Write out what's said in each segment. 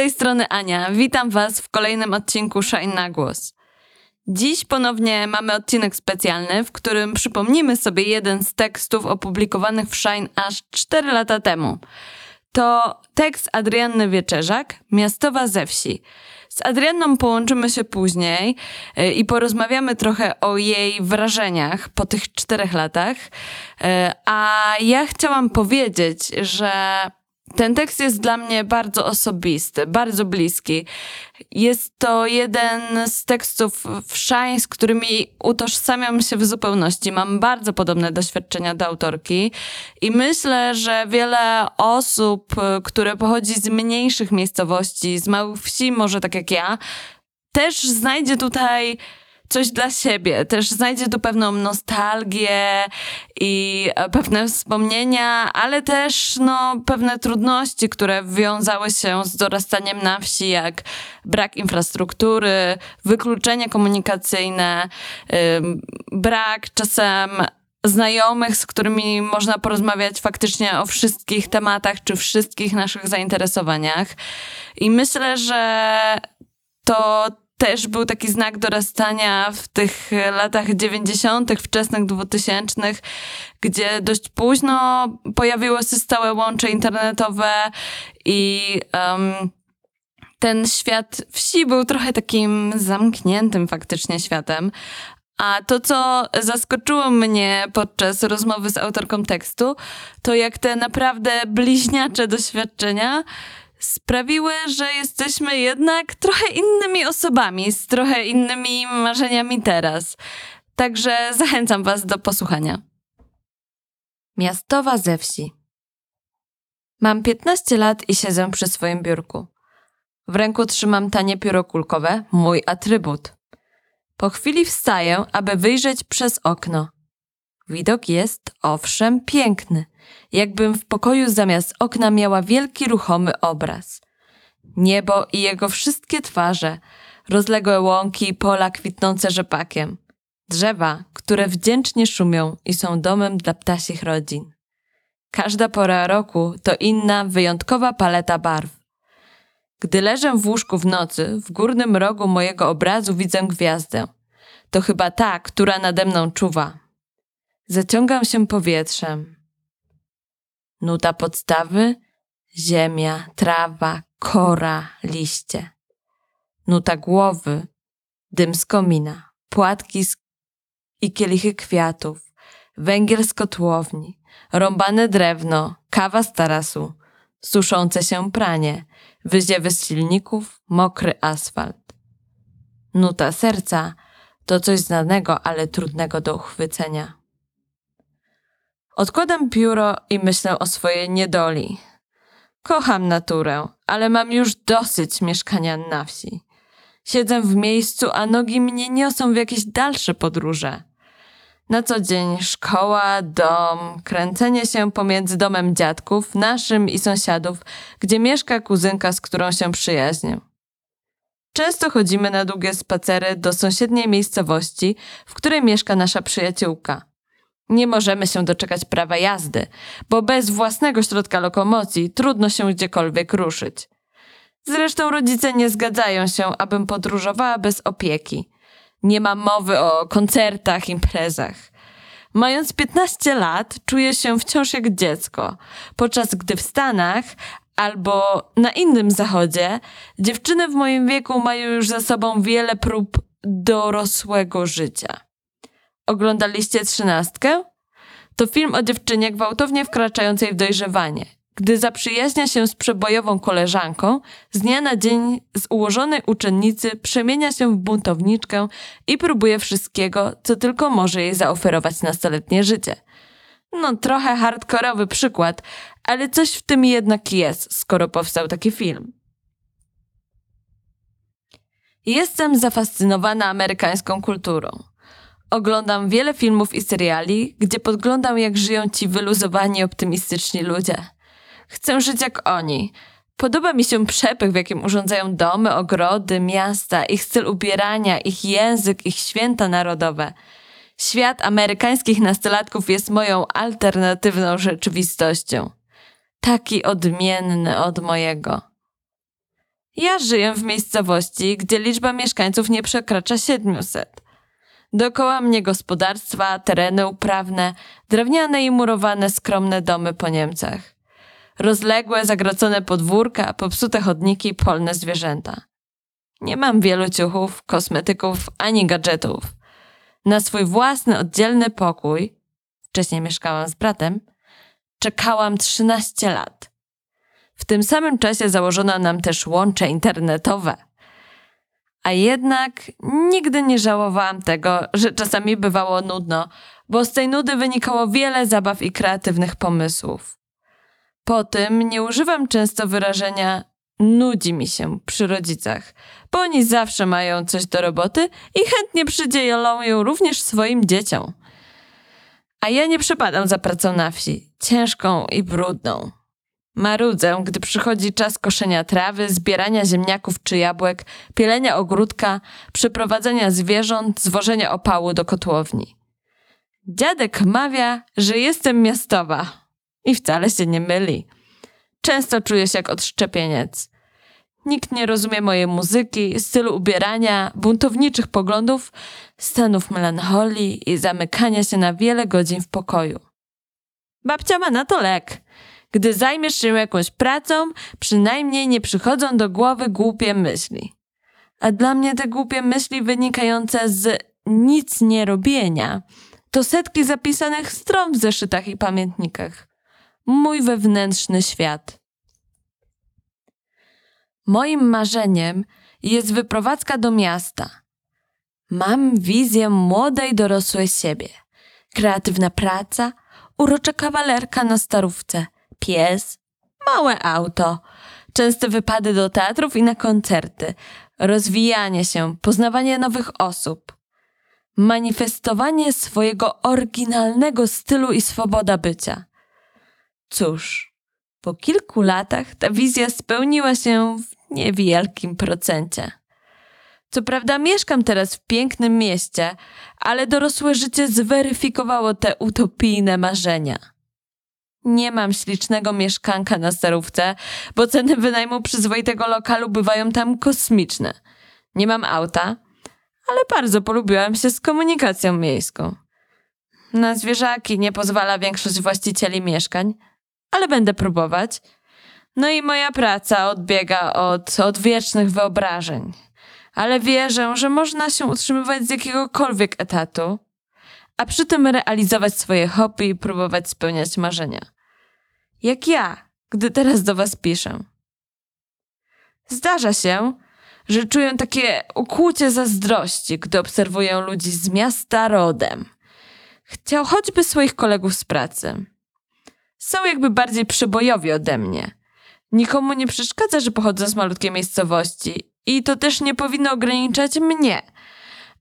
tej strony Ania. Witam Was w kolejnym odcinku Shine na głos. Dziś ponownie mamy odcinek specjalny, w którym przypomnimy sobie jeden z tekstów opublikowanych w Shine aż 4 lata temu. To tekst Adrianny Wieczerzak, Miastowa ze wsi. Z Adrianną połączymy się później y, i porozmawiamy trochę o jej wrażeniach po tych czterech latach. Y, a ja chciałam powiedzieć, że ten tekst jest dla mnie bardzo osobisty, bardzo bliski. Jest to jeden z tekstów w Shine, z którymi utożsamiam się w zupełności. Mam bardzo podobne doświadczenia do autorki i myślę, że wiele osób, które pochodzi z mniejszych miejscowości, z małych wsi, może tak jak ja, też znajdzie tutaj coś dla siebie. Też znajdzie tu pewną nostalgię i e, pewne wspomnienia, ale też no, pewne trudności, które wiązały się z dorastaniem na wsi, jak brak infrastruktury, wykluczenie komunikacyjne, brak czasem znajomych, z którymi można porozmawiać faktycznie o wszystkich tematach czy wszystkich naszych zainteresowaniach. I myślę, że to też był taki znak dorastania w tych latach 90., wczesnych 2000., gdzie dość późno pojawiło się stałe łącze internetowe i um, ten świat wsi był trochę takim zamkniętym faktycznie światem. A to, co zaskoczyło mnie podczas rozmowy z autorką tekstu, to jak te naprawdę bliźniacze doświadczenia sprawiły, że jesteśmy jednak trochę innymi osobami, z trochę innymi marzeniami teraz. Także zachęcam Was do posłuchania. Miastowa ze wsi. Mam 15 lat i siedzę przy swoim biurku. W ręku trzymam tanie pióro kulkowe, mój atrybut. Po chwili wstaję, aby wyjrzeć przez okno. Widok jest, owszem, piękny, jakbym w pokoju zamiast okna miała wielki ruchomy obraz. Niebo i jego wszystkie twarze, rozległe łąki i pola kwitnące rzepakiem, drzewa, które wdzięcznie szumią i są domem dla ptasich rodzin. Każda pora roku to inna, wyjątkowa paleta barw. Gdy leżę w łóżku w nocy, w górnym rogu mojego obrazu widzę gwiazdę. To chyba ta, która nade mną czuwa, Zaciągam się powietrzem. Nuta podstawy ziemia, trawa, kora, liście. Nuta głowy dym z komina, płatki z... i kielichy kwiatów, węgiel z kotłowni, rąbane drewno, kawa z tarasu, suszące się pranie, wyziewy z silników, mokry asfalt. Nuta serca to coś znanego, ale trudnego do uchwycenia. Odkładam pióro i myślę o swojej niedoli. Kocham naturę, ale mam już dosyć mieszkania na wsi. Siedzę w miejscu, a nogi mnie niosą w jakieś dalsze podróże. Na co dzień szkoła, dom, kręcenie się pomiędzy domem dziadków, naszym i sąsiadów, gdzie mieszka kuzynka, z którą się przyjaźnię. Często chodzimy na długie spacery do sąsiedniej miejscowości, w której mieszka nasza przyjaciółka. Nie możemy się doczekać prawa jazdy, bo bez własnego środka lokomocji trudno się gdziekolwiek ruszyć. Zresztą rodzice nie zgadzają się, abym podróżowała bez opieki. Nie ma mowy o koncertach, imprezach. Mając 15 lat, czuję się wciąż jak dziecko, podczas gdy w Stanach albo na innym zachodzie dziewczyny w moim wieku mają już za sobą wiele prób dorosłego życia. Oglądaliście trzynastkę? To film o dziewczynie gwałtownie wkraczającej w dojrzewanie. Gdy zaprzyjaźnia się z przebojową koleżanką, z dnia na dzień z ułożonej uczennicy przemienia się w buntowniczkę i próbuje wszystkiego, co tylko może jej zaoferować nastoletnie życie. No, trochę hardkorowy przykład, ale coś w tym jednak jest, skoro powstał taki film. Jestem zafascynowana amerykańską kulturą. Oglądam wiele filmów i seriali, gdzie podglądam, jak żyją ci wyluzowani, optymistyczni ludzie. Chcę żyć jak oni. Podoba mi się przepych, w jakim urządzają domy, ogrody, miasta, ich styl ubierania, ich język, ich święta narodowe. Świat amerykańskich nastolatków jest moją alternatywną rzeczywistością. Taki odmienny od mojego. Ja żyję w miejscowości, gdzie liczba mieszkańców nie przekracza 700. Dookoła mnie gospodarstwa, tereny uprawne, drewniane i murowane skromne domy po Niemcach. Rozległe, zagracone podwórka, popsute chodniki, polne zwierzęta. Nie mam wielu ciuchów, kosmetyków ani gadżetów. Na swój własny, oddzielny pokój, wcześniej mieszkałam z bratem, czekałam 13 lat. W tym samym czasie założono nam też łącze internetowe. A jednak nigdy nie żałowałam tego, że czasami bywało nudno, bo z tej nudy wynikało wiele zabaw i kreatywnych pomysłów. Po tym nie używam często wyrażenia nudzi mi się przy rodzicach, bo oni zawsze mają coś do roboty i chętnie przydzielą ją również swoim dzieciom. A ja nie przepadam za pracą na wsi, ciężką i brudną. Marudzę, gdy przychodzi czas koszenia trawy, zbierania ziemniaków czy jabłek, pielenia ogródka, przeprowadzenia zwierząt, zwożenia opału do kotłowni. Dziadek mawia, że jestem miastowa i wcale się nie myli. Często czuję się jak odszczepieniec. Nikt nie rozumie mojej muzyki, stylu ubierania, buntowniczych poglądów, stanów melancholii i zamykania się na wiele godzin w pokoju. Babcia ma na to lek. Gdy zajmiesz się jakąś pracą, przynajmniej nie przychodzą do głowy głupie myśli. A dla mnie te głupie myśli wynikające z nic nie robienia to setki zapisanych stron w zeszytach i pamiętnikach. Mój wewnętrzny świat. Moim marzeniem jest wyprowadzka do miasta. Mam wizję młodej, dorosłej siebie. Kreatywna praca, urocza kawalerka na starówce, pies, małe auto, częste wypady do teatrów i na koncerty, rozwijanie się, poznawanie nowych osób, manifestowanie swojego oryginalnego stylu i swoboda bycia. Cóż, po kilku latach ta wizja spełniła się w niewielkim procencie. Co prawda mieszkam teraz w pięknym mieście, ale dorosłe życie zweryfikowało te utopijne marzenia. Nie mam ślicznego mieszkanka na starówce, bo ceny wynajmu przyzwoitego lokalu bywają tam kosmiczne. Nie mam auta, ale bardzo polubiłam się z komunikacją miejską. Na zwierzaki nie pozwala większość właścicieli mieszkań, ale będę próbować. No i moja praca odbiega od odwiecznych wyobrażeń. Ale wierzę, że można się utrzymywać z jakiegokolwiek etatu, a przy tym realizować swoje hobby i próbować spełniać marzenia. Jak ja, gdy teraz do was piszę. Zdarza się, że czuję takie ukłucie zazdrości, gdy obserwuję ludzi z miasta rodem. Chciał choćby swoich kolegów z pracy. Są jakby bardziej przebojowi ode mnie. Nikomu nie przeszkadza, że pochodzę z malutkiej miejscowości i to też nie powinno ograniczać mnie.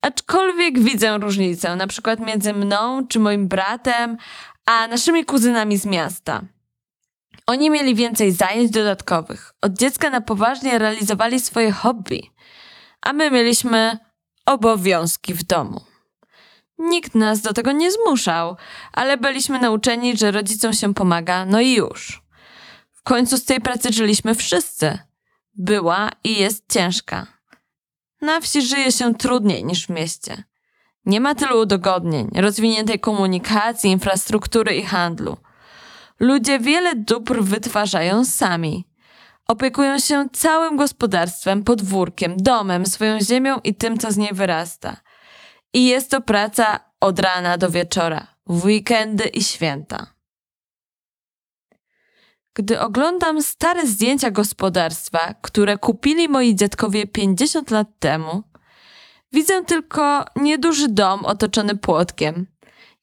Aczkolwiek widzę różnicę, na przykład między mną czy moim bratem, a naszymi kuzynami z miasta. Oni mieli więcej zajęć dodatkowych. Od dziecka na poważnie realizowali swoje hobby, a my mieliśmy obowiązki w domu. Nikt nas do tego nie zmuszał, ale byliśmy nauczeni, że rodzicom się pomaga, no i już. W końcu z tej pracy żyliśmy wszyscy. Była i jest ciężka. Na wsi żyje się trudniej niż w mieście. Nie ma tylu udogodnień, rozwiniętej komunikacji, infrastruktury i handlu. Ludzie wiele dóbr wytwarzają sami. Opiekują się całym gospodarstwem, podwórkiem, domem, swoją ziemią i tym, co z niej wyrasta. I jest to praca od rana do wieczora, w weekendy i święta. Gdy oglądam stare zdjęcia gospodarstwa, które kupili moi dziadkowie 50 lat temu, widzę tylko nieduży dom otoczony płotkiem,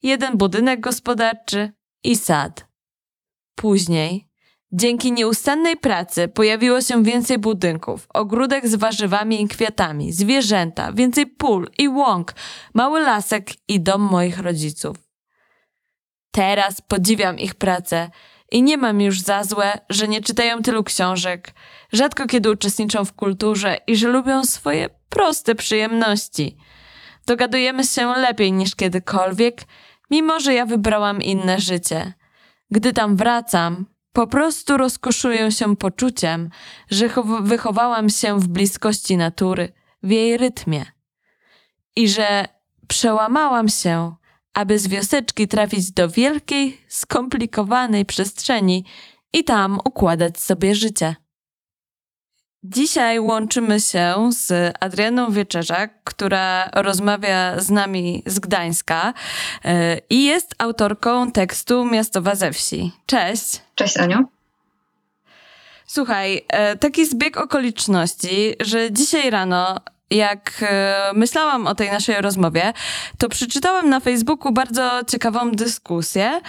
jeden budynek gospodarczy i sad. Później, dzięki nieustannej pracy, pojawiło się więcej budynków, ogródek z warzywami i kwiatami, zwierzęta, więcej pól i łąk, mały lasek i dom moich rodziców. Teraz podziwiam ich pracę i nie mam już za złe, że nie czytają tylu książek, rzadko kiedy uczestniczą w kulturze i że lubią swoje proste przyjemności. Dogadujemy się lepiej niż kiedykolwiek, mimo że ja wybrałam inne życie. Gdy tam wracam, Po prostu rozkoszuję się poczuciem, że wychowałam się w bliskości natury, w jej rytmie. I że przełamałam się, aby z wioseczki trafić do wielkiej, skomplikowanej przestrzeni i tam układać sobie życie. Dzisiaj łączymy się z Adrianą Wieczerzak, która rozmawia z nami z Gdańska e, i jest autorką tekstu Miastowa ze wsi. Cześć. Cześć Aniu. Słuchaj, e, taki zbieg okoliczności, że dzisiaj rano jak e, myślałam o tej naszej rozmowie, to przeczytałam na Facebooku bardzo ciekawą dyskusję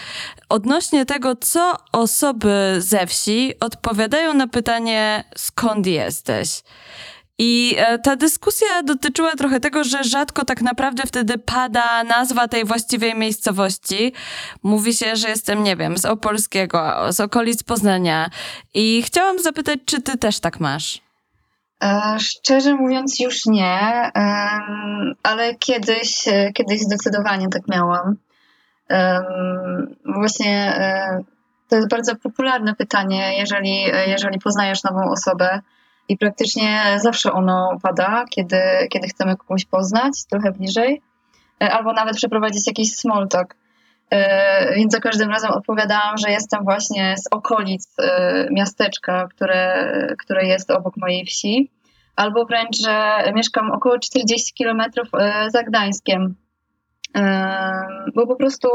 odnośnie tego, co osoby ze wsi odpowiadają na pytanie, skąd jesteś. I e, ta dyskusja dotyczyła trochę tego, że rzadko tak naprawdę wtedy pada nazwa tej właściwej miejscowości. Mówi się, że jestem, nie wiem, z Opolskiego, z okolic Poznania. I chciałam zapytać, czy ty też tak masz? E, szczerze mówiąc, już nie, ale kiedyś, e, kiedyś zdecydowanie tak miałam. Właśnie e, to jest bardzo popularne pytanie, jeżeli, jeżeli poznajesz nową osobę i praktycznie zawsze ono pada, kiedy, kiedy chcemy kogoś poznać trochę bliżej, albo nawet przeprowadzić jakiś small talk. Więc za każdym razem odpowiadałam, że jestem właśnie z okolic miasteczka, które, które jest obok mojej wsi, albo wręcz, że mieszkam około 40 kilometrów za Gdańskiem. Bo po prostu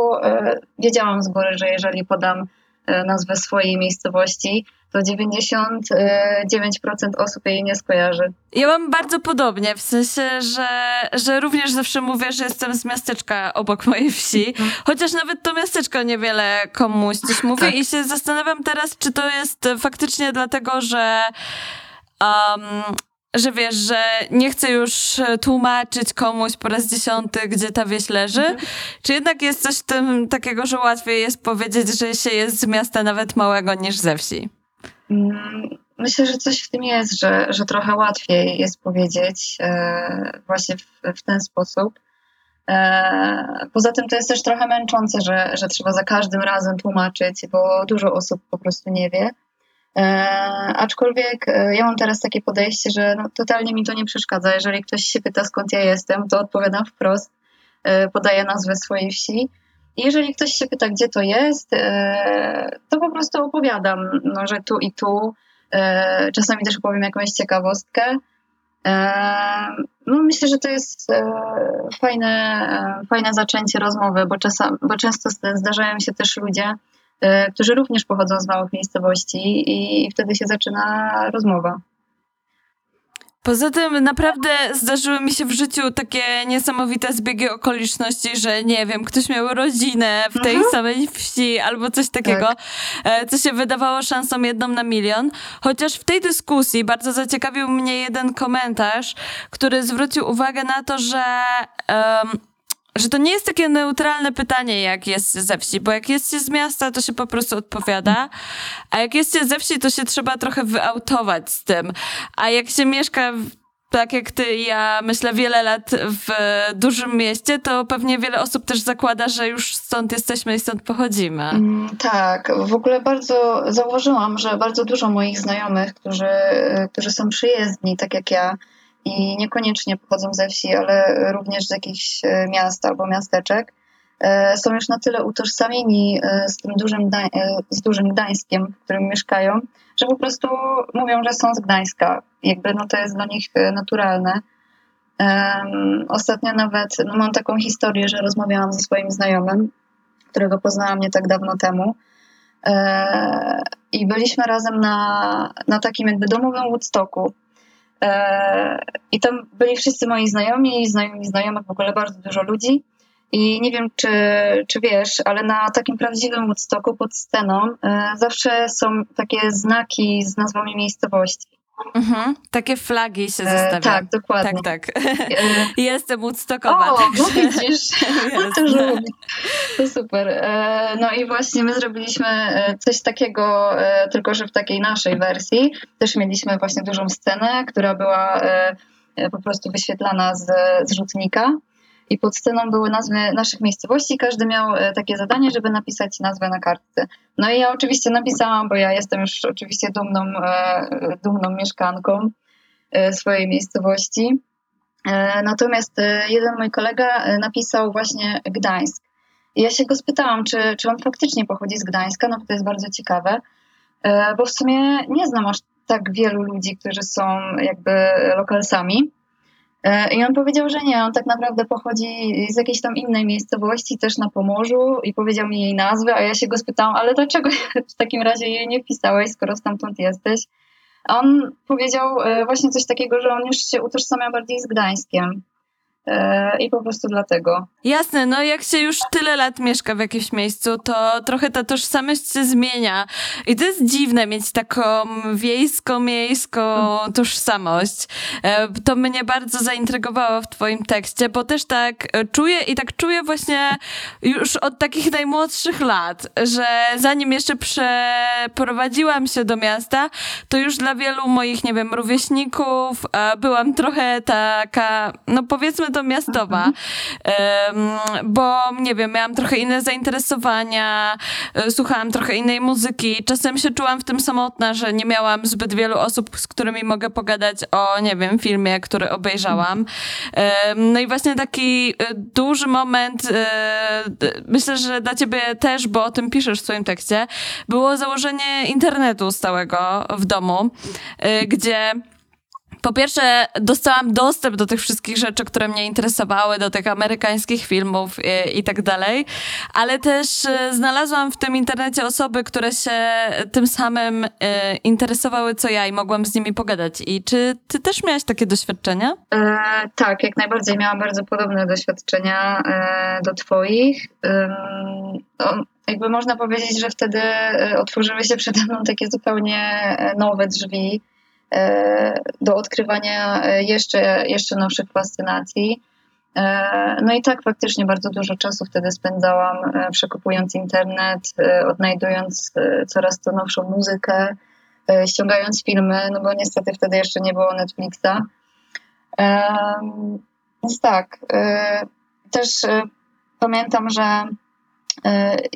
wiedziałam z góry, że jeżeli podam nazwę swojej miejscowości, to 99% osób jej nie skojarzy. Ja mam bardzo podobnie, w sensie, że, że również zawsze mówię, że jestem z miasteczka obok mojej wsi, mhm. chociaż nawet to miasteczko niewiele komuś coś mówi tak. i się zastanawiam teraz, czy to jest faktycznie dlatego, że um, że wiesz, że nie chcę już tłumaczyć komuś po raz dziesiąty, gdzie ta wieś leży? Mhm. Czy jednak jest coś w tym takiego, że łatwiej jest powiedzieć, że się jest z miasta nawet małego niż ze wsi? Mm, myślę, że coś w tym jest, że, że trochę łatwiej jest powiedzieć e, właśnie w, w, ten sposób. E, poza tym to jest też trochę męczące, że, że trzeba za każdym razem tłumaczyć, bo dużo osób po prostu nie wie. E, aczkolwiek e, ja mam teraz takie podejście, że no, totalnie mi to nie przeszkadza. Jeżeli ktoś się pyta, skąd ja jestem, to odpowiadam wprost, e, podaję nazwę swojej wsi. I jeżeli ktoś się pyta, gdzie to jest, to po prostu opowiadam, no, że tu i tu. Czasami też opowiem jakąś ciekawostkę. No, myślę, że to jest fajne, fajne zaczęcie rozmowy, bo, czasem, bo często zdarzają się też ludzie, którzy również pochodzą z małych miejscowości i wtedy się zaczyna rozmowa. Poza tym naprawdę zdarzyły mi się w życiu takie niesamowite zbiegi okoliczności, że nie wiem, ktoś miał rodzinę w tej mhm. samej wsi albo coś takiego, tak. E, co się wydawało szansą jedną na milion. Chociaż w tej dyskusji bardzo zaciekawił mnie jeden komentarz, który zwrócił uwagę na to, że um, że to nie jest takie neutralne pytanie, jak jest ze wsi, bo jak jest się z miasta, to się po prostu odpowiada, a jak jest się ze wsi, to się trzeba trochę wyautować z tym. A jak się mieszka tak jak ty i ja myślę wiele lat w dużym mieście, to pewnie wiele osób też zakłada, że już stąd jesteśmy i stąd pochodzimy. Mm, tak, w ogóle bardzo zauważyłam, że bardzo dużo moich znajomych, którzy, którzy są przyjezdni, tak jak ja, i niekoniecznie pochodzą ze wsi, ale również z jakichś e, miast albo miasteczek, e, są już na tyle utożsamieni e, z tym dużym, z dużym Gdańskiem, w którym mieszkają, że po prostu mówią, że są z Gdańska. Jakby no to jest dla nich naturalne. Ostatnio nawet no mam taką historię, że rozmawiałam ze swoim znajomym, którego poznałam nie tak dawno temu. I byliśmy razem na, na takim jakby domowym Woodstocku. E, I tam byli wszyscy moi znajomi, znajomi znajomych, w ogóle bardzo dużo ludzi. I nie wiem, czy, czy wiesz, ale na takim prawdziwym Woodstocku pod sceną e, zawsze są takie znaki z nazwami miejscowości. Mhm, takie flagi się e, zostawia. tak, dokładnie. Tak, tak. E, Jestem Woodstockowa. O, także... no widzisz, to też lubię. To super. E, no i właśnie my zrobiliśmy e, coś takiego, e, tylko że w takiej naszej wersji. Też mieliśmy właśnie dużą scenę, która była po prostu wyświetlana z, z rzutnika. I pod sceną były nazwy naszych miejscowości. Każdy miał e, takie zadanie, żeby napisać nazwę na kartce. No i ja oczywiście napisałam, bo ja jestem już oczywiście dumną, e, dumną mieszkanką e, swojej miejscowości. Natomiast jeden mój kolega napisał właśnie Gdańsk. I ja się go spytałam, czy, czy on faktycznie pochodzi z Gdańska, no bo to jest bardzo ciekawe, bo w sumie nie znam aż tak wielu ludzi, którzy są jakby lokalsami. E, I on powiedział, że nie, on tak naprawdę pochodzi z jakiejś tam innej miejscowości, też na Pomorzu i powiedział mi jej nazwę, a ja się go spytałam, ale dlaczego w takim razie jej nie wpisałeś, skoro stamtąd jesteś? A on powiedział e, właśnie coś takiego, że on już się utożsamia bardziej z Gdańskiem. E, I po prostu dlatego. Jasne, no jak się już tyle lat mieszka w jakimś miejscu, to trochę ta tożsamość się zmienia. I to jest dziwne mieć taką wiejską, miejską tożsamość. E, to mnie bardzo zaintrygowało w Twoim tekście, bo też tak czuję i tak czuję właśnie już od takich najmłodszych lat, że zanim jeszcze przeprowadziłam się do miasta, to już dla wielu moich, nie wiem, rówieśników e, byłam trochę taka, no powiedzmy to miastowa, bo nie wiem, miałam trochę inne zainteresowania, e, słuchałam trochę innej muzyki. Czasem się czułam w tym samotna, że nie miałam zbyt wielu osób, z którymi mogę pogadać o, nie wiem, filmie, który obejrzałam. No i właśnie taki e, duży moment, e, myślę, że dla ciebie też, bo o tym piszesz w swoim tekście, było założenie internetu stałego w domu, gdzie po pierwsze, dostałam dostęp do tych wszystkich rzeczy, które mnie interesowały, do tych amerykańskich filmów i, i tak dalej, ale też e, znalazłam w tym internecie osoby, które się tym samym e, interesowały co ja i mogłam z nimi pogadać. I czy ty też miałaś takie doświadczenia? E, tak, jak najbardziej. Miałam bardzo podobne doświadczenia e, do twoich. Jakby można powiedzieć, że wtedy e, otworzyły się przede mną takie zupełnie nowe drzwi do odkrywania e, jeszcze, jeszcze nowszych fascynacji. E, no i tak faktycznie bardzo dużo czasu wtedy spędzałam e, przekupując internet, odnajdując coraz to nowszą muzykę, ściągając filmy, no bo niestety wtedy jeszcze nie było Netflixa. Więc tak, też pamiętam, że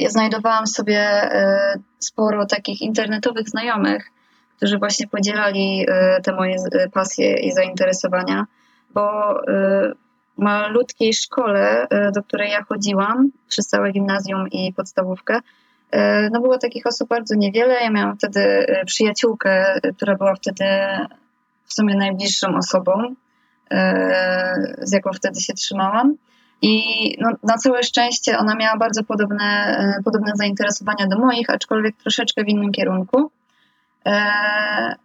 znajdowałam sobie sporo takich internetowych znajomych, którzy właśnie podzielali e, te moje e, pasje i zainteresowania, bo e, w malutkiej szkole, do której ja chodziłam, przez całe gimnazjum i podstawówkę, no było takich osób bardzo niewiele. Ja miałam wtedy przyjaciółkę, która była wtedy w sumie najbliższą osobą, z jaką wtedy się trzymałam. I no, na całe szczęście ona miała bardzo podobne, podobne zainteresowania do moich, aczkolwiek troszeczkę w innym kierunku. E,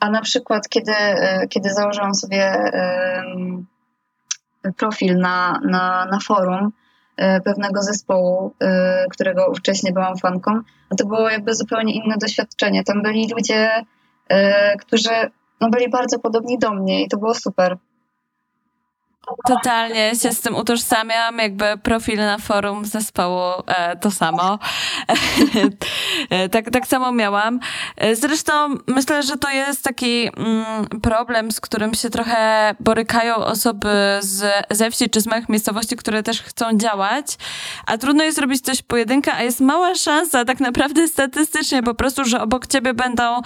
a na przykład, kiedy, e, kiedy założyłam sobie profil na, na, na forum e, pewnego zespołu, którego wcześniej byłam fanką, no to było jakby zupełnie inne doświadczenie. Tam byli ludzie, którzy no, byli bardzo podobni do mnie i to było super. Totalnie się z tym utożsamiam, jakby profil na forum zespołu e, to samo. E, tak, tak samo miałam. E, zresztą myślę, że to jest taki mm, problem, z którym się trochę borykają osoby z, ze wsi czy z małych miejscowości, które też chcą działać, a trudno jest zrobić coś pojedynkę, a jest mała szansa tak naprawdę statystycznie po prostu, że obok ciebie będą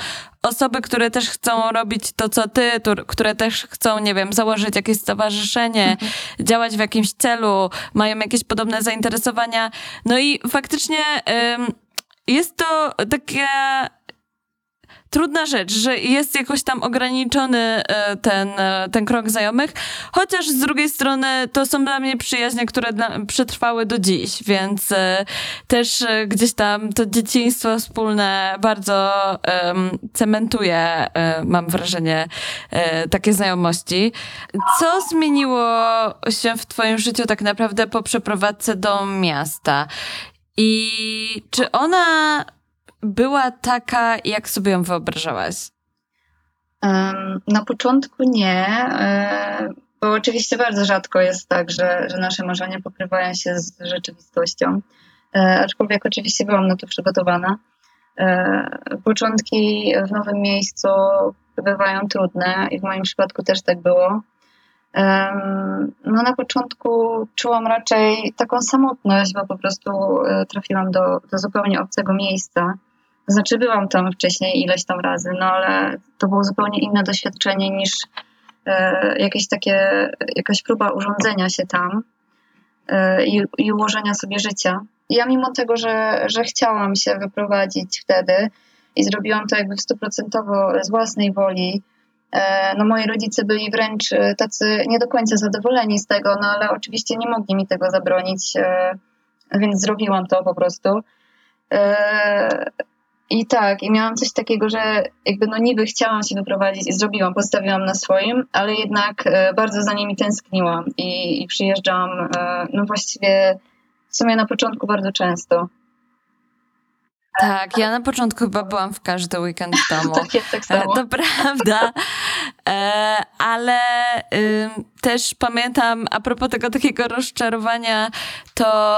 osoby, które też chcą robić to, co ty, które też chcą, nie wiem, założyć jakieś stowarzyszenie, mhm. działać w jakimś celu, mają jakieś podobne zainteresowania. No i faktycznie jest to takie trudna rzecz, że jest jakoś tam ograniczony e, ten, e, ten krąg znajomych, chociaż z drugiej strony to są dla mnie przyjaźnie, które dla, przetrwały do dziś, więc e, też gdzieś tam to dzieciństwo wspólne bardzo um, cementuje, mam wrażenie, takie znajomości. Co zmieniło się w twoim życiu tak naprawdę po przeprowadzce do miasta? I czy ona była taka, jak sobie ją wyobrażałaś? Na początku nie, e, bo oczywiście bardzo rzadko jest tak, że, że nasze marzenia pokrywają się z rzeczywistością. E, aczkolwiek oczywiście byłam na to przygotowana. E, początki w nowym miejscu bywają trudne i w moim przypadku też tak było. No na początku czułam raczej taką samotność, bo po prostu trafiłam do, do zupełnie obcego miejsca. Znaczy byłam tam wcześniej ileś tam razy, no ale to było zupełnie inne doświadczenie niż e, jakieś takie, jakaś próba urządzenia się tam e, i, i ułożenia sobie życia. Ja mimo tego, że, że chciałam się wyprowadzić wtedy i zrobiłam to jakby stuprocentowo z własnej woli, E, no moi rodzice byli wręcz tacy nie do końca zadowoleni z tego, no ale oczywiście nie mogli mi tego zabronić, więc zrobiłam to po prostu. I tak, i miałam coś takiego, że jakby no niby chciałam się wyprowadzić i zrobiłam, postawiłam na swoim, ale jednak bardzo za nimi tęskniłam i, i przyjeżdżam no właściwie w sumie na początku bardzo często. Tak, ja na początku chyba byłam w każdy weekend w domu. tak jest, tak samo. To prawda. E, ale też pamiętam, a propos tego takiego rozczarowania, to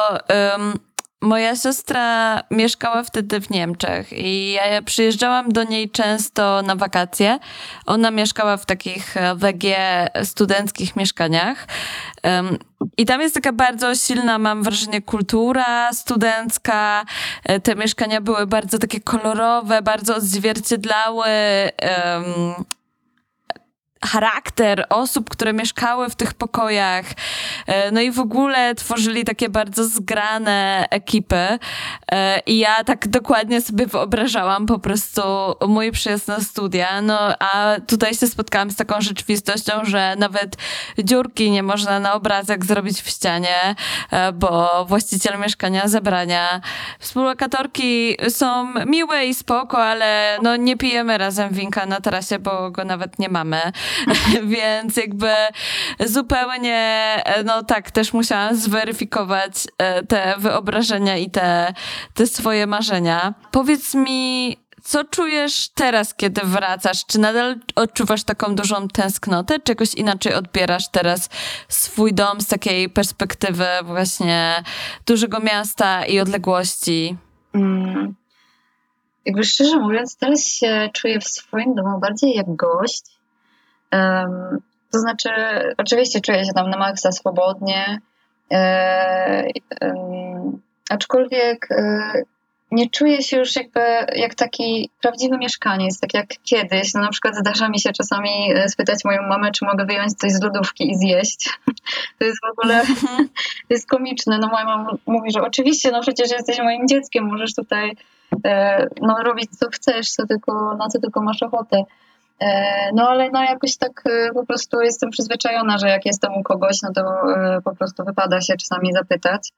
Moja siostra mieszkała wtedy w Niemczech i ja przyjeżdżałam do niej często na wakacje. Ona mieszkała w takich e, WG studenckich mieszkaniach. I tam jest taka bardzo silna, mam wrażenie, kultura studencka. E, te mieszkania były bardzo takie kolorowe, bardzo odzwierciedlały charakter osób, które mieszkały w tych pokojach. E, no i w ogóle tworzyli takie bardzo zgrane ekipy. E, I ja tak dokładnie sobie wyobrażałam po prostu mój przyjazd na studia. No a tutaj się spotkałam z taką rzeczywistością, że nawet dziurki nie można na obrazek zrobić w ścianie, e, bo właściciel mieszkania zabrania. Współlokatorki są miłe i spoko, ale no nie pijemy razem winka na tarasie, bo go nawet nie mamy. więc jakby zupełnie, no tak, też musiałam zweryfikować e, te wyobrażenia i te, te swoje marzenia. Powiedz mi, co czujesz teraz, kiedy wracasz? Czy nadal odczuwasz taką dużą tęsknotę, czy jakoś inaczej odbierasz teraz swój dom z takiej perspektywy właśnie dużego miasta i odległości? Mm. Jakby szczerze mówiąc, teraz się czuję w swoim domu bardziej jak gość to znaczy, oczywiście czuję się tam na maksa swobodnie, e, aczkolwiek e, nie czuję się już jakby jak taki prawdziwy mieszkaniec, tak jak kiedyś. No na przykład zdarza mi się czasami e, spytać moją mamę, czy mogę wyjąć coś z lodówki i zjeść. To jest w ogóle to jest komiczne. No moja mama mówi, że oczywiście, no przecież jesteś moim dzieckiem, możesz tutaj no, robić co chcesz, co tylko, na co tylko masz ochotę. E, no ale no jakoś tak e, po prostu jestem przyzwyczajona, że jak jestem u kogoś, no to e, po prostu wypada się czasami zapytać.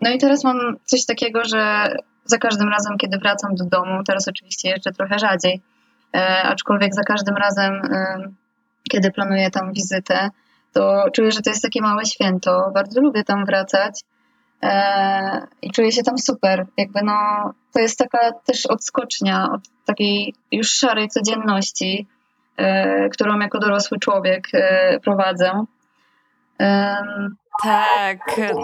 No i teraz mam coś takiego, że za każdym razem, kiedy wracam do domu, teraz oczywiście jeszcze trochę rzadziej, aczkolwiek za każdym razem, kiedy planuję tam wizytę, to czuję, że to jest takie małe święto. Bardzo lubię tam wracać i czuję się tam super. Jakby no, to jest taka też odskocznia od takiej już szarej codzienności, e, którą jako dorosły człowiek e, prowadzę. Tak,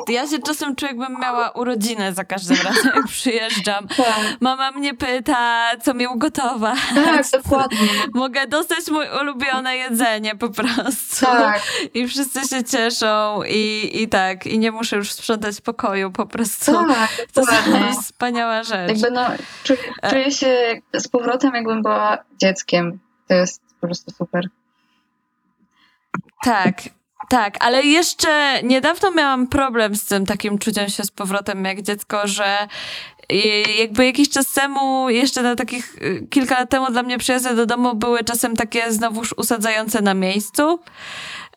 ja się czasem czuję, jakbym miała urodzinę za każdym razem, jak przyjeżdżam. Tak. Mama mnie pyta, co mi ugotować. Tak, dokładnie. Mogę dostać moje ulubione jedzenie po prostu. Tak. I wszyscy się cieszą i, i tak, i nie muszę już sprzątać pokoju po prostu. Tak, to jest wspaniała rzecz. Jakby no, czuję, e- czuję się z powrotem, jakbym była dzieckiem. To jest po prostu super. Tak, tak, ale jeszcze niedawno miałam problem z tym takim czuciem się z powrotem jak dziecko, że jakby jakiś czas temu, jeszcze na takich y, kilka lat temu dla mnie przyjazdy do domu były czasem takie znowuż usadzające na miejscu.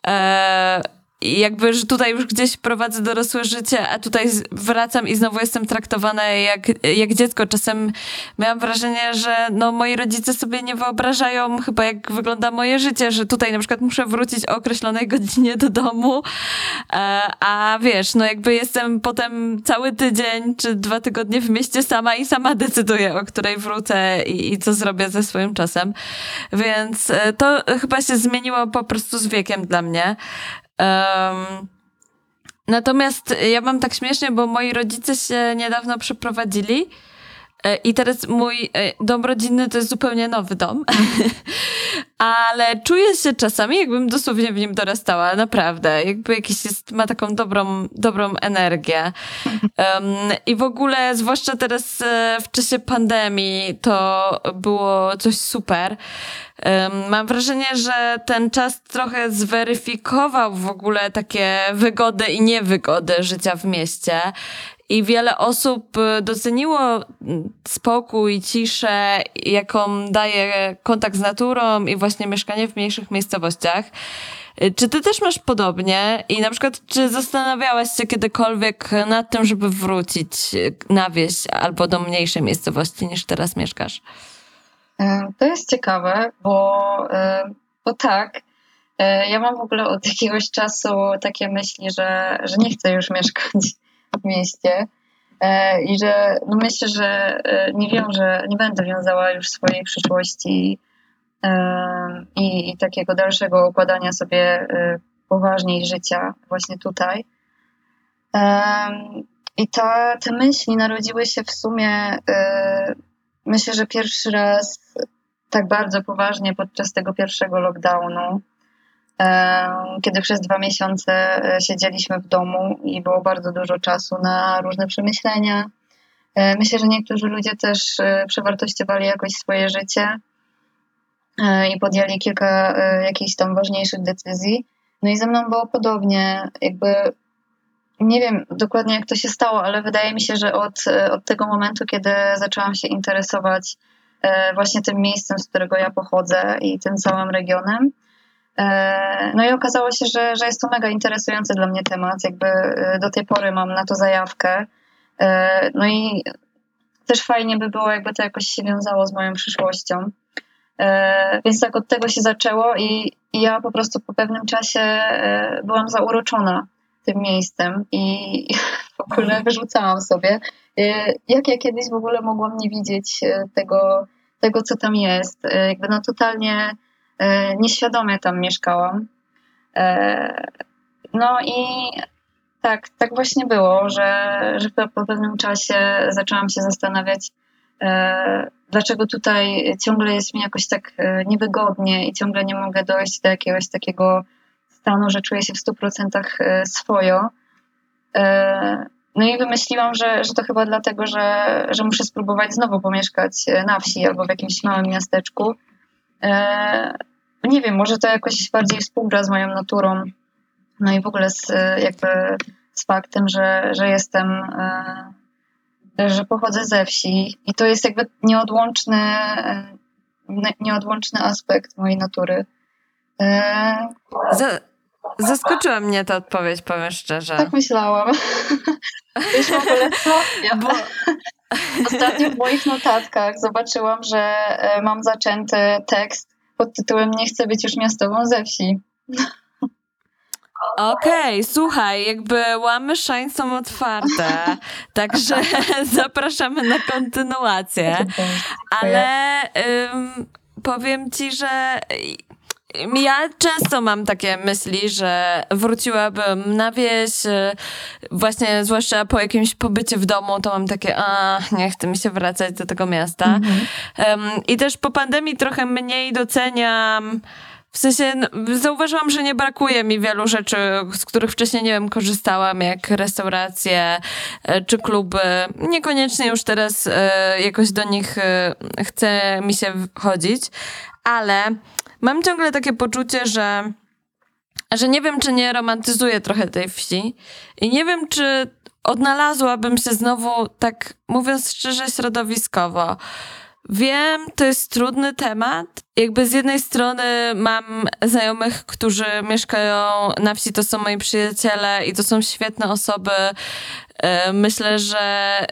E, i jakby, że tutaj już gdzieś prowadzę dorosłe życie, a tutaj wracam i znowu jestem traktowana jak, jak dziecko. Czasem miałam wrażenie, że no, moi rodzice sobie nie wyobrażają chyba jak wygląda moje życie, że tutaj na przykład muszę wrócić o określonej godzinie do domu, e, a wiesz, no jakby jestem potem cały tydzień czy dwa tygodnie w mieście sama i sama decyduję, o której wrócę i, i co zrobię ze swoim czasem. Więc e, to chyba się zmieniło po prostu z wiekiem dla mnie. Um, natomiast ja mam tak śmiesznie, bo moi rodzice się niedawno przeprowadzili I teraz mój e, dom rodzinny to jest zupełnie nowy dom, ale czuję się czasami, jakbym dosłownie w nim dorastała, naprawdę. Jakby jakiś jest, ma taką dobrą, dobrą energię. Um, I w ogóle, zwłaszcza teraz e, w czasie pandemii, to było coś super. Um, mam wrażenie, że ten czas trochę zweryfikował w ogóle takie wygody i niewygody życia w mieście i wiele osób y, doceniło mm, spokój, ciszę, jaką daje kontakt z naturą i właśnie mieszkanie w mniejszych miejscowościach. Y, czy ty też masz podobnie? I na przykład, czy zastanawiałaś się kiedykolwiek nad tym, żeby wrócić na wieś albo do mniejszej miejscowości niż teraz mieszkasz? E, to jest ciekawe, bo, e, bo tak. E, ja mam w ogóle od jakiegoś czasu takie myśli, że, że nie chcę już mieszkać w mieście. E, I że no myślę, że e, nie wiążę, nie będę wiązała już swojej przyszłości e, i, i takiego dalszego układania sobie poważniej życia właśnie tutaj. I to, te myśli narodziły się w sumie, myślę, że pierwszy raz tak bardzo poważnie podczas tego pierwszego lockdownu, kiedy przez dwa miesiące e, siedzieliśmy w domu i było bardzo dużo czasu na różne przemyślenia. E, myślę, że niektórzy ludzie też e, przewartościowali jakoś swoje życie i podjęli kilka jakichś tam ważniejszych decyzji. No i ze mną było podobnie, jakby nie wiem dokładnie jak to się stało, ale wydaje mi się, że od, od tego momentu, kiedy zaczęłam się interesować właśnie tym miejscem, z którego ja pochodzę i tym całym regionem, no i okazało się, że, że jest to mega interesujący dla mnie temat. Jakby e, do tej pory mam na to zajawkę. E, no i też fajnie by było, jakby to jakoś się wiązało z moją przyszłością. Więc tak od tego się zaczęło i, i ja po prostu po pewnym czasie byłam zauroczona tym miejscem i w ogóle wyrzucałam sobie, jak ja kiedyś w ogóle mogłam nie widzieć tego, tego co tam jest. Jakby no totalnie E, nieświadomie tam mieszkałam. E, no i tak, tak właśnie było, że, że po pewnym czasie zaczęłam się zastanawiać, e, dlaczego tutaj ciągle jest mi jakoś tak niewygodnie i ciągle nie mogę dojść do jakiegoś takiego stanu, że czuję się w 100% swojo. No i wymyśliłam, że, że to chyba dlatego, że, że muszę spróbować znowu pomieszkać na wsi albo w jakimś małym miasteczku. Nie wiem, może to jakoś bardziej współgra z moją naturą. No i w ogóle z, jakby z faktem, że, że jestem, e, że pochodzę ze wsi i to jest jakby nieodłączny, e, nieodłączny aspekt mojej natury. E, zaskoczyła mnie ta odpowiedź, powiem szczerze. Tak myślałam. Wiesz w ogóle co? Ja Bo... Ostatnio w moich notatkach zobaczyłam, że mam zaczęty tekst pod tytułem Nie chcę być już miastową ze wsi. Okej, okay, słuchaj, jakby łamy szań są otwarte, także zapraszamy na kontynuację. Ale um, powiem ci, że ja często mam takie myśli, że wróciłabym na wieś, y, właśnie zwłaszcza po jakimś pobycie w domu, to mam takie, a nie chcę mi się wracać do tego miasta. Mhm. Um, I też po pandemii trochę mniej doceniam. W sensie no, zauważyłam, że nie brakuje mi wielu rzeczy, z których wcześniej nie wiem, korzystałam, jak restauracje e, czy kluby. Niekoniecznie już teraz e, jakoś do nich e, chce mi się chodzić, ale mam ciągle takie poczucie, że, że nie wiem, czy nie romantyzuję trochę tej wsi i nie wiem, czy odnalazłabym się znowu, tak mówiąc szczerze, środowiskowo. Wiem, to jest trudny temat. Jakby z jednej strony mam znajomych, którzy mieszkają na wsi, to są moi przyjaciele i to są świetne osoby. E, myślę, że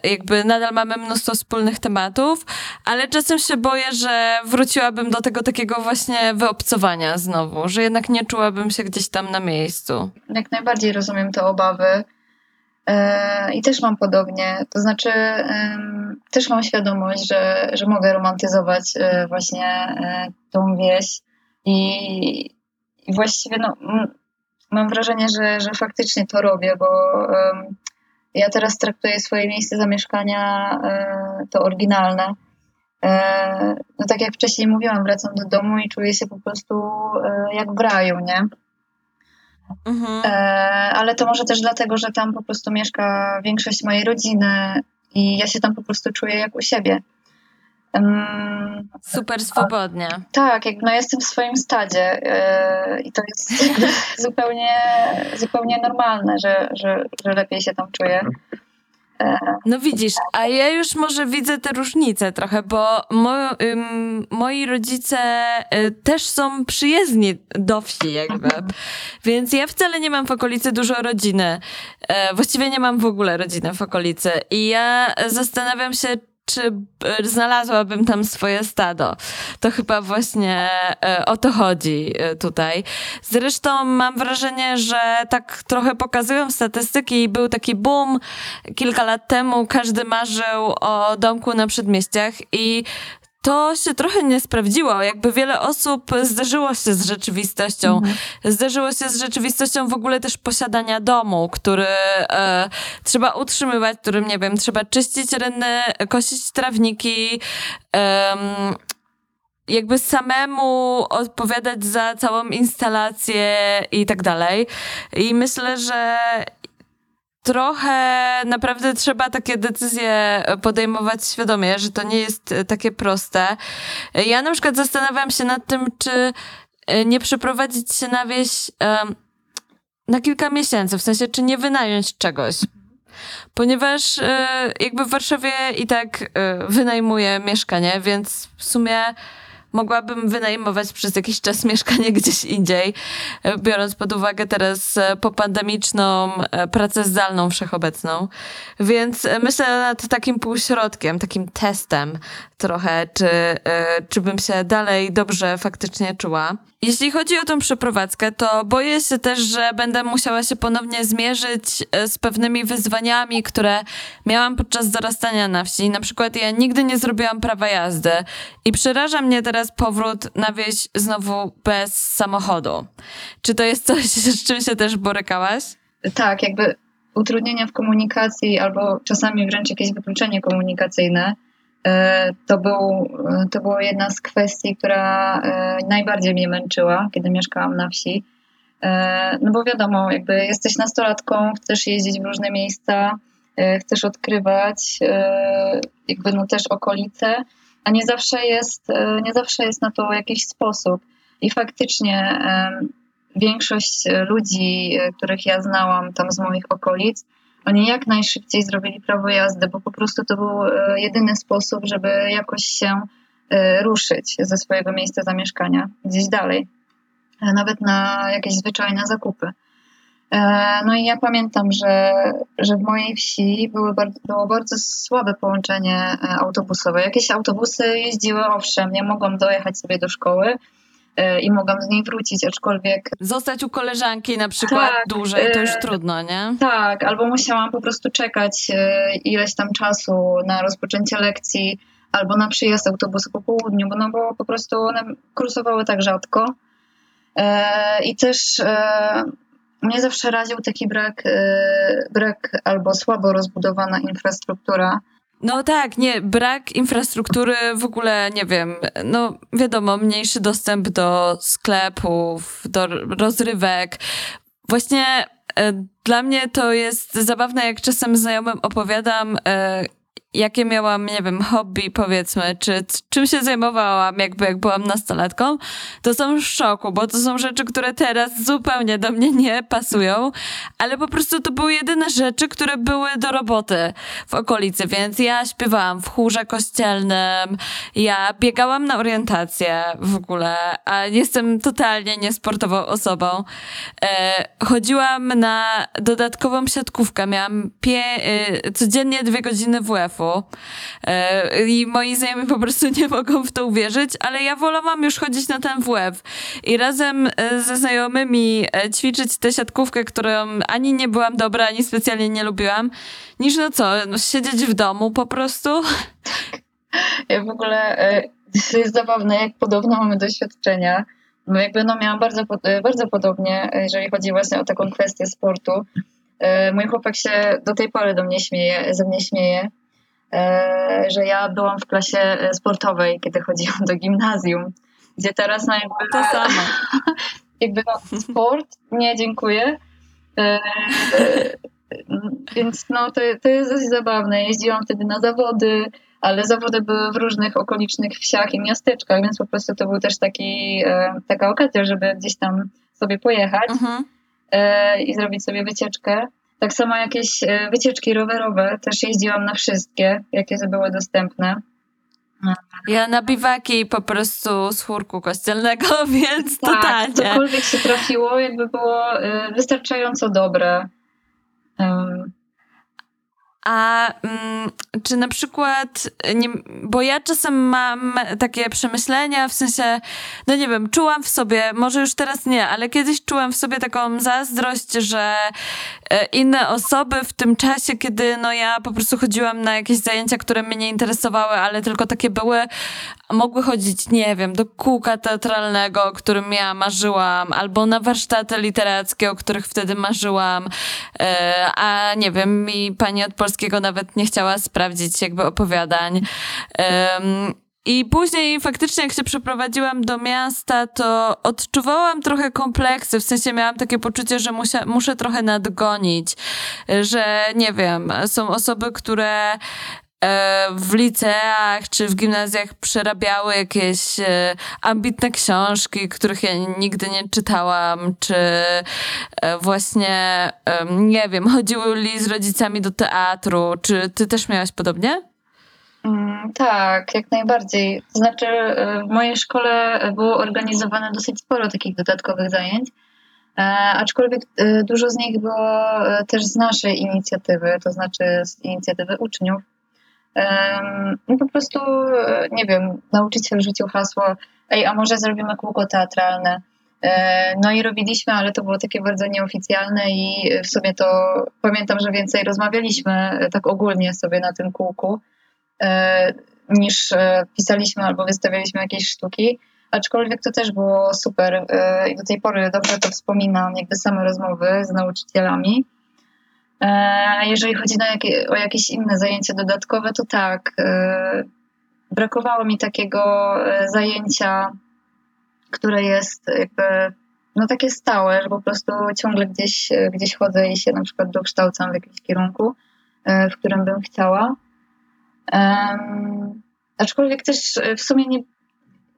jakby nadal mamy mnóstwo wspólnych tematów, ale czasem się boję, że wróciłabym do tego takiego właśnie wyobcowania znowu, że jednak nie czułabym się gdzieś tam na miejscu. Jak najbardziej rozumiem te obawy. E, I też mam podobnie, to znaczy też mam świadomość, że, że mogę romantyzować e, właśnie e, tą wieś i, właściwie no, mam wrażenie, że, że faktycznie to robię, bo Ja teraz traktuję swoje miejsce zamieszkania, to oryginalne. No tak jak wcześniej mówiłam, wracam do domu i czuję się po prostu jak w raju, nie? Mhm. Ale to może też dlatego, że tam po prostu mieszka większość mojej rodziny i ja się tam po prostu czuję jak u siebie. Super swobodnie. Tak, jak, no jestem w swoim stadzie yy, i to jest zupełnie, zupełnie normalne, że, że, że lepiej się tam czuję. No widzisz, a ja już może widzę te różnice trochę, bo mo, ym, moi rodzice y, też są przyjezdni do wsi jakby, więc ja wcale nie mam w okolicy dużo rodziny. E, właściwie nie mam w ogóle rodziny w okolicy. I ja zastanawiam się, czy znalazłabym tam swoje stado. To chyba właśnie e, o to chodzi e, tutaj. Zresztą mam wrażenie, że tak trochę pokazują statystyki. Był taki boom kilka lat temu. Każdy marzył o domku na przedmieściach i to się trochę nie sprawdziło. Jakby wiele osób zderzyło się z rzeczywistością. Mhm. Zderzyło się z rzeczywistością w ogóle też posiadania domu, który e, trzeba utrzymywać, którym, nie wiem, trzeba czyścić rynny, kosić trawniki, e, jakby samemu odpowiadać za całą instalację i tak dalej. I myślę, że trochę naprawdę trzeba takie decyzje podejmować świadomie, że to nie jest e, takie proste. Ja na przykład zastanawiam się nad tym, czy e, nie przeprowadzić się na wieś na kilka miesięcy, w sensie, czy nie wynająć czegoś. Ponieważ e, jakby w Warszawie i tak wynajmuję mieszkanie, więc w sumie mogłabym wynajmować przez jakiś czas mieszkanie gdzieś indziej, e, biorąc pod uwagę teraz e, popandemiczną e, pracę zdalną wszechobecną. Więc myślę nad takim półśrodkiem, takim testem trochę, czy, czy bym się dalej dobrze faktycznie czuła. Jeśli chodzi o tą przeprowadzkę, to boję się też, że będę musiała się ponownie zmierzyć z pewnymi wyzwaniami, które miałam podczas dorastania na wsi. Na przykład ja nigdy nie zrobiłam prawa jazdy i przeraża mnie teraz powrót na wieś znowu bez samochodu. Czy to jest coś, z czym się też borykałaś? Tak, jakby utrudnienia w komunikacji albo czasami wręcz jakieś wykluczenie komunikacyjne. E, to, był, to była jedna z kwestii, która e, najbardziej mnie męczyła, kiedy mieszkałam na wsi. E, no bo wiadomo, jakby jesteś nastolatką, chcesz jeździć w różne miejsca, chcesz odkrywać jakby no też okolice, a nie zawsze jest, e, nie zawsze jest na to jakiś sposób. I faktycznie większość ludzi, e, których ja znałam tam z moich okolic, oni jak najszybciej zrobili prawo jazdy, bo po prostu to był e, jedyny sposób, żeby jakoś się ruszyć ze swojego miejsca zamieszkania gdzieś dalej, nawet na jakieś zwyczajne zakupy. E, no i ja pamiętam, że, że w mojej wsi były bardzo, było bardzo słabe połączenie e, autobusowe. Jakieś autobusy jeździły, owszem, nie mogłam dojechać sobie do szkoły e, i mogłam z niej wrócić, aczkolwiek... Zostać u koleżanki na przykład tak, dłużej, to już trudno, nie? Tak, albo musiałam po prostu czekać ileś tam czasu na rozpoczęcie lekcji, albo na przyjazd autobusu po południu, bo, no, bo po prostu one kursowały tak rzadko. I też mnie zawsze raził taki brak, y, brak albo słabo rozbudowana infrastruktura. No tak, nie, brak infrastruktury w ogóle, nie wiem, no wiadomo, mniejszy dostęp do sklepów, do rozrywek. Właśnie e, dla mnie to jest zabawne, jak czasem znajomym opowiadam, e, jakie miałam, nie wiem, hobby powiedzmy, czy czym się zajmowałam jakby jak byłam nastolatką, to są w szoku, bo to są rzeczy, które teraz zupełnie do mnie nie pasują, ale po prostu to były jedyne rzeczy, które były do roboty w okolicy, więc ja śpiewałam w chórze kościelnym, ja biegałam na orientację w ogóle, a jestem totalnie niesportową osobą. E, chodziłam na dodatkową siatkówkę, miałam pie, e, codziennie dwie godziny WF-u, E, I moi znajomi po prostu nie mogą w to uwierzyć, ale ja wolałam już chodzić na ten WF i razem e, ze znajomymi e, ćwiczyć tę siatkówkę, którą ani nie byłam dobra, ani specjalnie nie lubiłam, niż no co, no, siedzieć w domu po prostu. Ja w ogóle, to jest zabawne, jak podobno mamy doświadczenia. No jakby no miałam bardzo, bardzo podobnie, jeżeli chodzi właśnie o taką kwestię sportu. Mój chłopak się do tej pory do mnie śmieje, ze mnie śmieje, że ja byłam w klasie sportowej, kiedy chodziłam do gimnazjum, gdzie teraz no jakby... To samo. jakby no, sport, nie dziękuję. E, więc no to, to jest dość zabawne. Jeździłam wtedy na zawody, ale zawody były w różnych okolicznych wsiach i miasteczkach, więc po prostu to był też taki, taka okazja, żeby gdzieś tam sobie pojechać. Mhm. E, i zrobić sobie wycieczkę. Tak samo jakieś e, wycieczki rowerowe, też jeździłam na wszystkie, jakie były dostępne. Ja na biwaki po prostu z chórku kościelnego, więc tak, totalnie. cokolwiek się trafiło, jakby było e, wystarczająco dobre. A mm, czy na przykład, nie, bo ja czasem mam takie przemyślenia, w sensie, no nie wiem, czułam w sobie, może już teraz nie, ale kiedyś czułam w sobie taką zazdrość, że e, inne osoby w tym czasie, kiedy no ja po prostu chodziłam na jakieś zajęcia, które mnie nie interesowały, ale tylko takie były, mogły chodzić, nie wiem, do kółka teatralnego, o którym ja marzyłam, albo na warsztaty literackie, o których wtedy marzyłam, e, a nie wiem, mi pani od Polski polskiego nawet nie chciała sprawdzić jakby opowiadań. Um, i później faktycznie jak się przeprowadziłam do miasta, to odczuwałam trochę kompleksy, w sensie miałam takie poczucie, że musia, muszę trochę nadgonić, że nie wiem, są osoby, które w liceach czy w gimnazjach przerabiały jakieś e, ambitne książki, których ja nigdy nie czytałam, czy e, właśnie, nie wiem, chodziły z rodzicami do teatru. Czy ty też miałaś podobnie? Mm, tak, jak najbardziej. Znaczy, w mojej szkole było organizowane dosyć sporo takich dodatkowych zajęć. Aczkolwiek dużo z nich było też z naszej inicjatywy, to znaczy z inicjatywy uczniów. No po prostu, e, nie wiem, nauczyciel rzucił hasło, ej, a może zrobimy kółko teatralne. E, no i robiliśmy, ale to było takie bardzo nieoficjalne i w sumie to pamiętam, że więcej rozmawialiśmy e, tak ogólnie sobie na tym kółku, niż pisaliśmy albo wystawialiśmy jakieś sztuki. Aczkolwiek to też było super i do tej pory dobrze to wspominam, jakby same rozmowy z nauczycielami. E, jeżeli chodzi o jakieś inne zajęcia dodatkowe, to tak. E, brakowało mi takiego e, zajęcia, które jest jakby no takie stałe, że po prostu ciągle gdzieś, gdzieś chodzę i się na przykład dokształcam w jakimś kierunku, w którym bym chciała. Aczkolwiek też w sumie nie,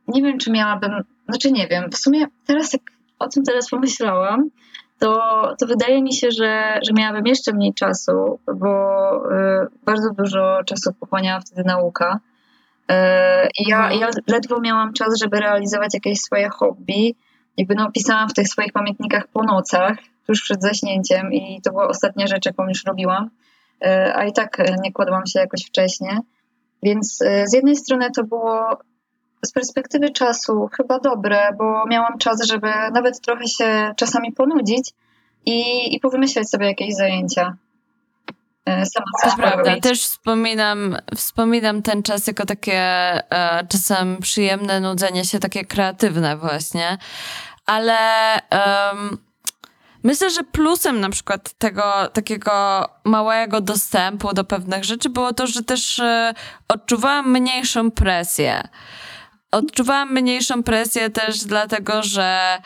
nie wiem, czy miałabym, znaczy nie wiem, w sumie teraz jak o tym teraz pomyślałam, to, to wydaje mi się, że, że miałabym jeszcze mniej czasu, bo y, bardzo dużo czasu pochłaniała wtedy nauka. Y, I ja, ja ledwo miałam czas, żeby realizować jakieś swoje hobby. Jakby no, pisałam w tych swoich pamiętnikach po nocach, tuż przed zaśnięciem i to była ostatnia rzecz, jaką już robiłam. Y, a i tak nie kładłam się jakoś wcześniej. Więc z jednej strony to było z perspektywy czasu chyba dobre, bo miałam czas, żeby nawet trochę się czasami ponudzić i, i powymyślać sobie jakieś zajęcia. E, sama to prawda, też wspominam, wspominam ten czas jako takie e, czasem przyjemne nudzenie się, takie kreatywne właśnie, ale um, myślę, że plusem na przykład tego takiego małego dostępu do pewnych rzeczy było to, że też e, odczuwałam mniejszą presję. Odczuwałam mniejszą presję też dlatego, że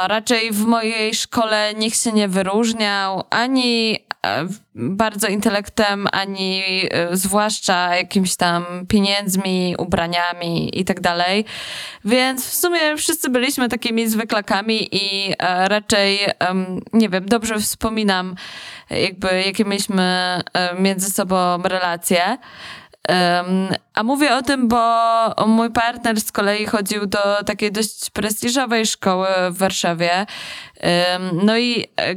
raczej w mojej szkole nikt się nie wyróżniał ani e, bardzo intelektem, ani e, zwłaszcza jakimiś tam pieniędzmi, ubraniami i tak dalej. Więc w sumie wszyscy byliśmy takimi zwyklakami i e, raczej, nie wiem, dobrze wspominam jakby jakie mieliśmy między sobą relacje. A mówię o tym, bo mój partner z kolei chodził do takiej dość prestiżowej szkoły w Warszawie. No i e,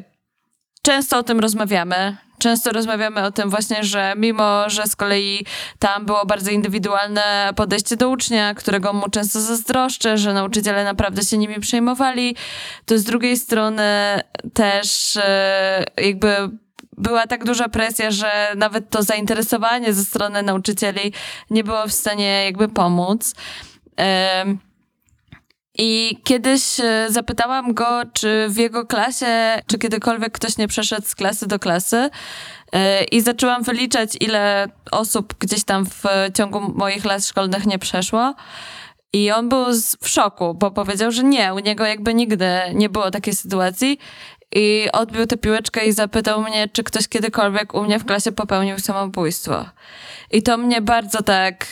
często o tym rozmawiamy. Często rozmawiamy o tym właśnie, że mimo, że z kolei tam było bardzo indywidualne podejście do ucznia, którego mu często zazdroszczę, że nauczyciele naprawdę się nimi przejmowali, to z drugiej strony też e, jakby była tak duża presja, że nawet to zainteresowanie ze strony nauczycieli nie było w stanie jakby pomóc. I kiedyś e, zapytałam go, czy w jego klasie, czy kiedykolwiek ktoś nie przeszedł z klasy do klasy. E, I zaczęłam wyliczać, ile osób gdzieś tam w ciągu moich lat szkolnych nie przeszło. I on był w szoku, bo powiedział, że nie, u niego jakby nigdy nie było takiej sytuacji. I odbił tę piłeczkę i zapytał mnie, czy ktoś kiedykolwiek u mnie w klasie popełnił samobójstwo. I to mnie bardzo tak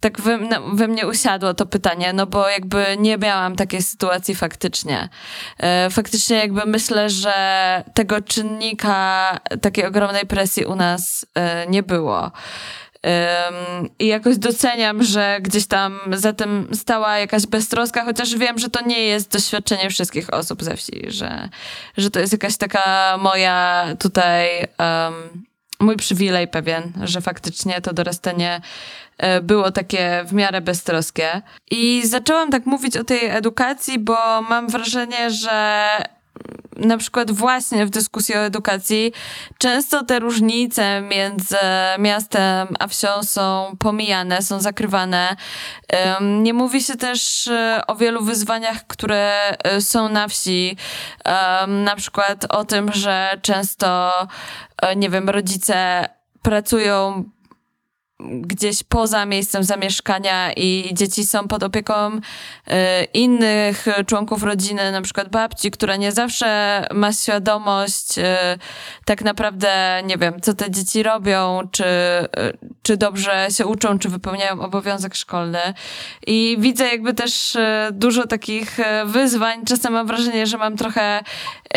tak we, no, we, mnie usiadło to pytanie, no bo jakby nie miałam takiej sytuacji faktycznie. E, faktycznie jakby myślę, że tego czynnika takiej ogromnej presji u nas e, nie było. I jakoś doceniam, że gdzieś tam za tym stała jakaś beztroska, chociaż wiem, że to nie jest doświadczenie wszystkich osób ze wsi, że, że to jest jakaś taka moja tutaj, um, mój przywilej pewien, że faktycznie to dorastanie e, było takie w miarę beztroskie. I zaczęłam tak mówić o tej edukacji, bo mam wrażenie, że na przykład właśnie w dyskusji o edukacji często te różnice między miastem a wsią są pomijane, są zakrywane. Nie mówi się też e, o wielu wyzwaniach, które e, są na wsi. Na przykład o tym, że często, e, nie wiem, rodzice pracują gdzieś poza miejscem zamieszkania i dzieci są pod opieką y, innych członków rodziny, na przykład babci, która nie zawsze ma świadomość y, tak naprawdę, nie wiem, co te dzieci robią, czy, y, czy dobrze się uczą, czy wypełniają obowiązek szkolny. I widzę jakby też dużo takich wyzwań. Czasem mam wrażenie, że mam trochę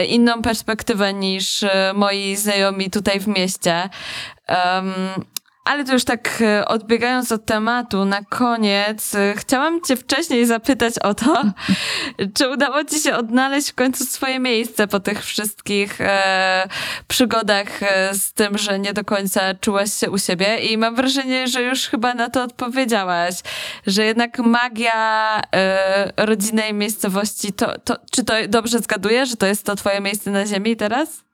inną perspektywę niż moi znajomi tutaj w mieście. Um, ale to już tak e, odbiegając od tematu, na koniec e, chciałam Cię wcześniej zapytać o to, czy udało Ci się odnaleźć w końcu swoje miejsce po tych wszystkich e, przygodach e, z tym, że nie do końca czułaś się u siebie i mam wrażenie, że już chyba na to odpowiedziałaś, że jednak magia e, rodzinnej miejscowości, to, to, czy to dobrze zgaduję, że to jest to Twoje miejsce na ziemi teraz?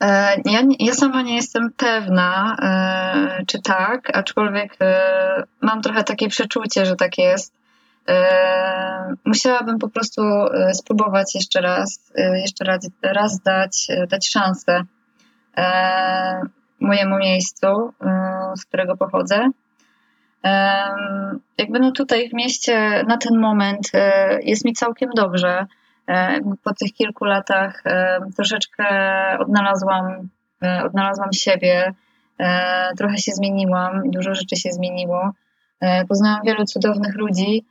E, ja, ja sama nie jestem pewna, e, czy tak, aczkolwiek e, mam trochę takie przeczucie, że tak jest. Musiałabym po prostu spróbować jeszcze raz, jeszcze raz, raz dać, dać szansę mojemu miejscu, z którego pochodzę. Jakby no tutaj w mieście na ten moment jest mi całkiem dobrze. E, po tych kilku latach e, troszeczkę odnalazłam, e, odnalazłam siebie, trochę się zmieniłam, dużo rzeczy się zmieniło. Poznałam wielu cudownych ludzi.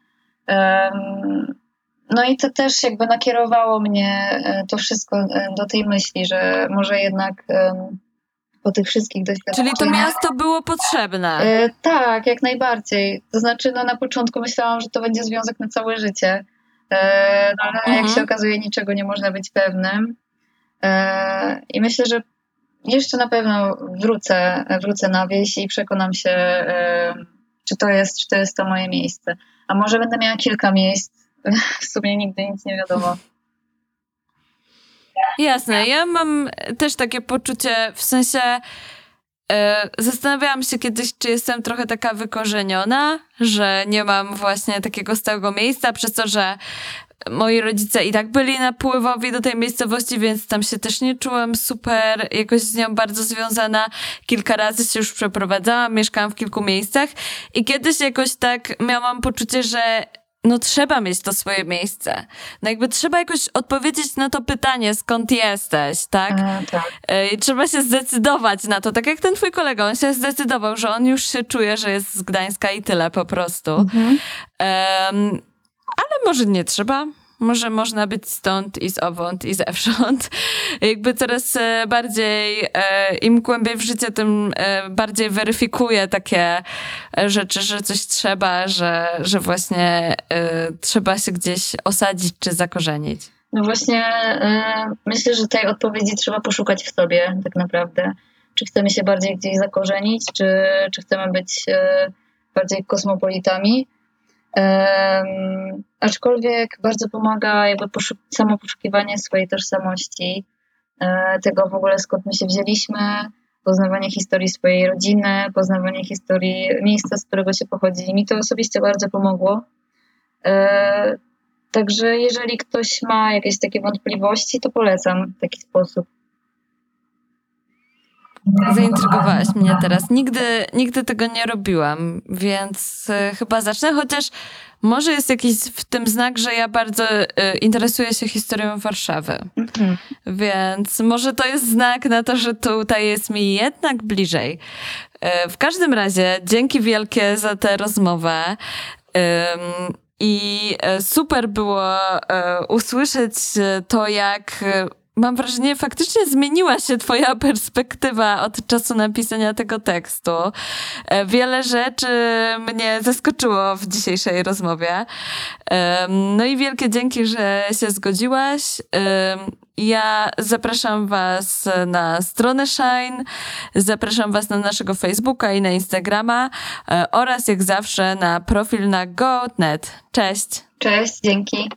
No i to też jakby nakierowało mnie to wszystko do tej myśli, że może jednak po tych wszystkich doświadczeniach. Czyli to miasto było potrzebne. Tak, jak najbardziej. To znaczy, no na początku myślałam, że to będzie związek na całe życie. E, no ale mhm. jak się okazuje, niczego nie można być pewnym. E, I myślę, że jeszcze na pewno wrócę, wrócę na wieś i przekonam się, e, czy to jest, czy to jest to moje miejsce. A może będę miała kilka miejsc. W sumie nigdy nic nie wiadomo. Jasne, ja mam też takie poczucie, w sensie zastanawiałam się kiedyś, czy jestem trochę taka wykorzeniona, że nie mam właśnie takiego stałego miejsca, przez to, że moi rodzice i tak byli napływowi do tej miejscowości, więc tam się też nie czułam super, jakoś z nią bardzo związana. Kilka razy się już przeprowadzałam, mieszkałam w kilku miejscach i kiedyś jakoś tak miałam poczucie, że no trzeba mieć to swoje miejsce. No jakby trzeba jakoś odpowiedzieć na to pytanie, skąd jesteś, tak? A, tak. E, I trzeba się zdecydować na to. Tak jak ten twój kolega, on się zdecydował, że on już się czuje, że jest z Gdańska i tyle po prostu. Mhm. Um, ale może nie trzeba. Może można być stąd i z owąd i zewsząd. Jakby coraz e, bardziej, e, im głębiej w życie, tym e, bardziej weryfikuję takie rzeczy, że coś trzeba, że, że właśnie trzeba się gdzieś osadzić czy zakorzenić. No właśnie myślę, że tej odpowiedzi trzeba poszukać w sobie tak naprawdę. Czy chcemy się bardziej gdzieś zakorzenić, czy, czy chcemy być bardziej kosmopolitami Um, aczkolwiek bardzo pomaga jakby poszuk samo poszukiwanie swojej tożsamości, e, tego w ogóle skąd my się wzięliśmy, poznawanie historii swojej rodziny, poznawanie historii miejsca, z którego się pochodzi. Mi to osobiście bardzo pomogło. E, Także jeżeli ktoś ma jakieś takie wątpliwości, to polecam taki sposób. Zaintrygowałaś mnie teraz. Nigdy, nigdy tego nie robiłam, więc y, chyba zacznę, chociaż może jest jakiś w tym znak, że ja bardzo y, interesuję się historią Warszawy. Mhm. Więc może to jest znak na to, że tutaj jest mi jednak bliżej. Y, w każdym razie, dzięki wielkie za tę rozmowę. I super było usłyszeć to, jak mam wrażenie, faktycznie zmieniła się Twoja perspektywa od czasu napisania tego tekstu. E, wiele rzeczy mnie zaskoczyło w dzisiejszej rozmowie. No i wielkie dzięki, że się zgodziłaś. Ja zapraszam Was na stronę Shine, zapraszam Was na naszego Facebooka i na Instagrama e, oraz jak zawsze na profil na Go.net. Cześć! Cześć, dzięki.